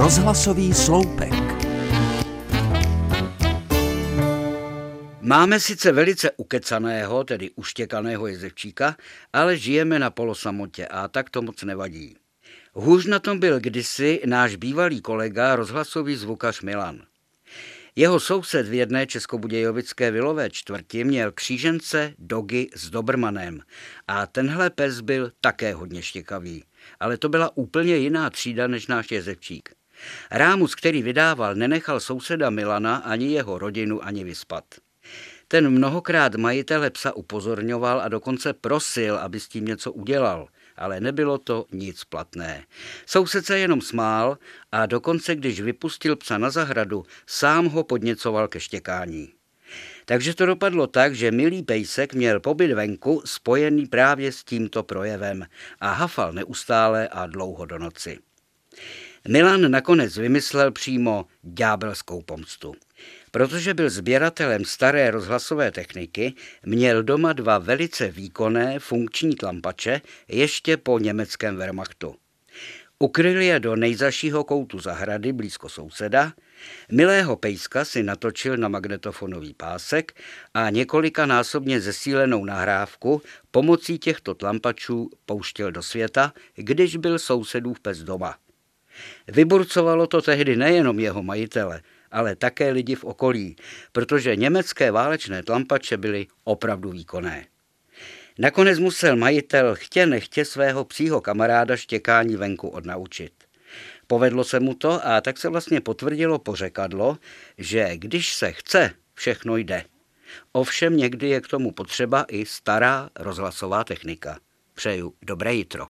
Rozhlasový sloupek. Máme sice velice ukecaného, tedy uštěkaného jezevčíka, ale žijeme na polosamotě a tak to moc nevadí. Hůř na tom byl kdysi náš bývalý kolega, rozhlasový zvukař Milan. Jeho soused v jedné českobudějovické vilové čtvrti měl křížence Dogy s Dobrmanem a tenhle pes byl také hodně štěkavý. Ale to byla úplně jiná třída než náš jezevčík. Rámus, který vydával, nenechal souseda Milana ani jeho rodinu ani vyspat. Ten mnohokrát majitele psa upozorňoval a dokonce prosil, aby s tím něco udělal – ale nebylo to nic platné. Soused se jenom smál a dokonce, když vypustil psa na zahradu, sám ho podněcoval ke štěkání. Takže to dopadlo tak, že milý pejsek měl pobyt venku spojený právě s tímto projevem a hafal neustále a dlouho do noci. Milan nakonec vymyslel přímo ďábelskou pomstu. Protože byl sběratelem staré rozhlasové techniky, měl doma dva velice výkonné funkční tlampače ještě po německém Wehrmachtu. Ukryl je do nejzašího koutu zahrady blízko souseda, milého pejska si natočil na magnetofonový pásek a několika násobně zesílenou nahrávku pomocí těchto tlampačů pouštěl do světa, když byl sousedův pes doma. Vyburcovalo to tehdy nejenom jeho majitele, ale také lidi v okolí, protože německé válečné tlampače byly opravdu výkonné. Nakonec musel majitel chtě nechtě svého psího kamaráda štěkání venku odnaučit. Povedlo se mu to a tak se vlastně potvrdilo pořekadlo, že když se chce, všechno jde. Ovšem někdy je k tomu potřeba i stará rozhlasová technika. Přeju dobré jitro.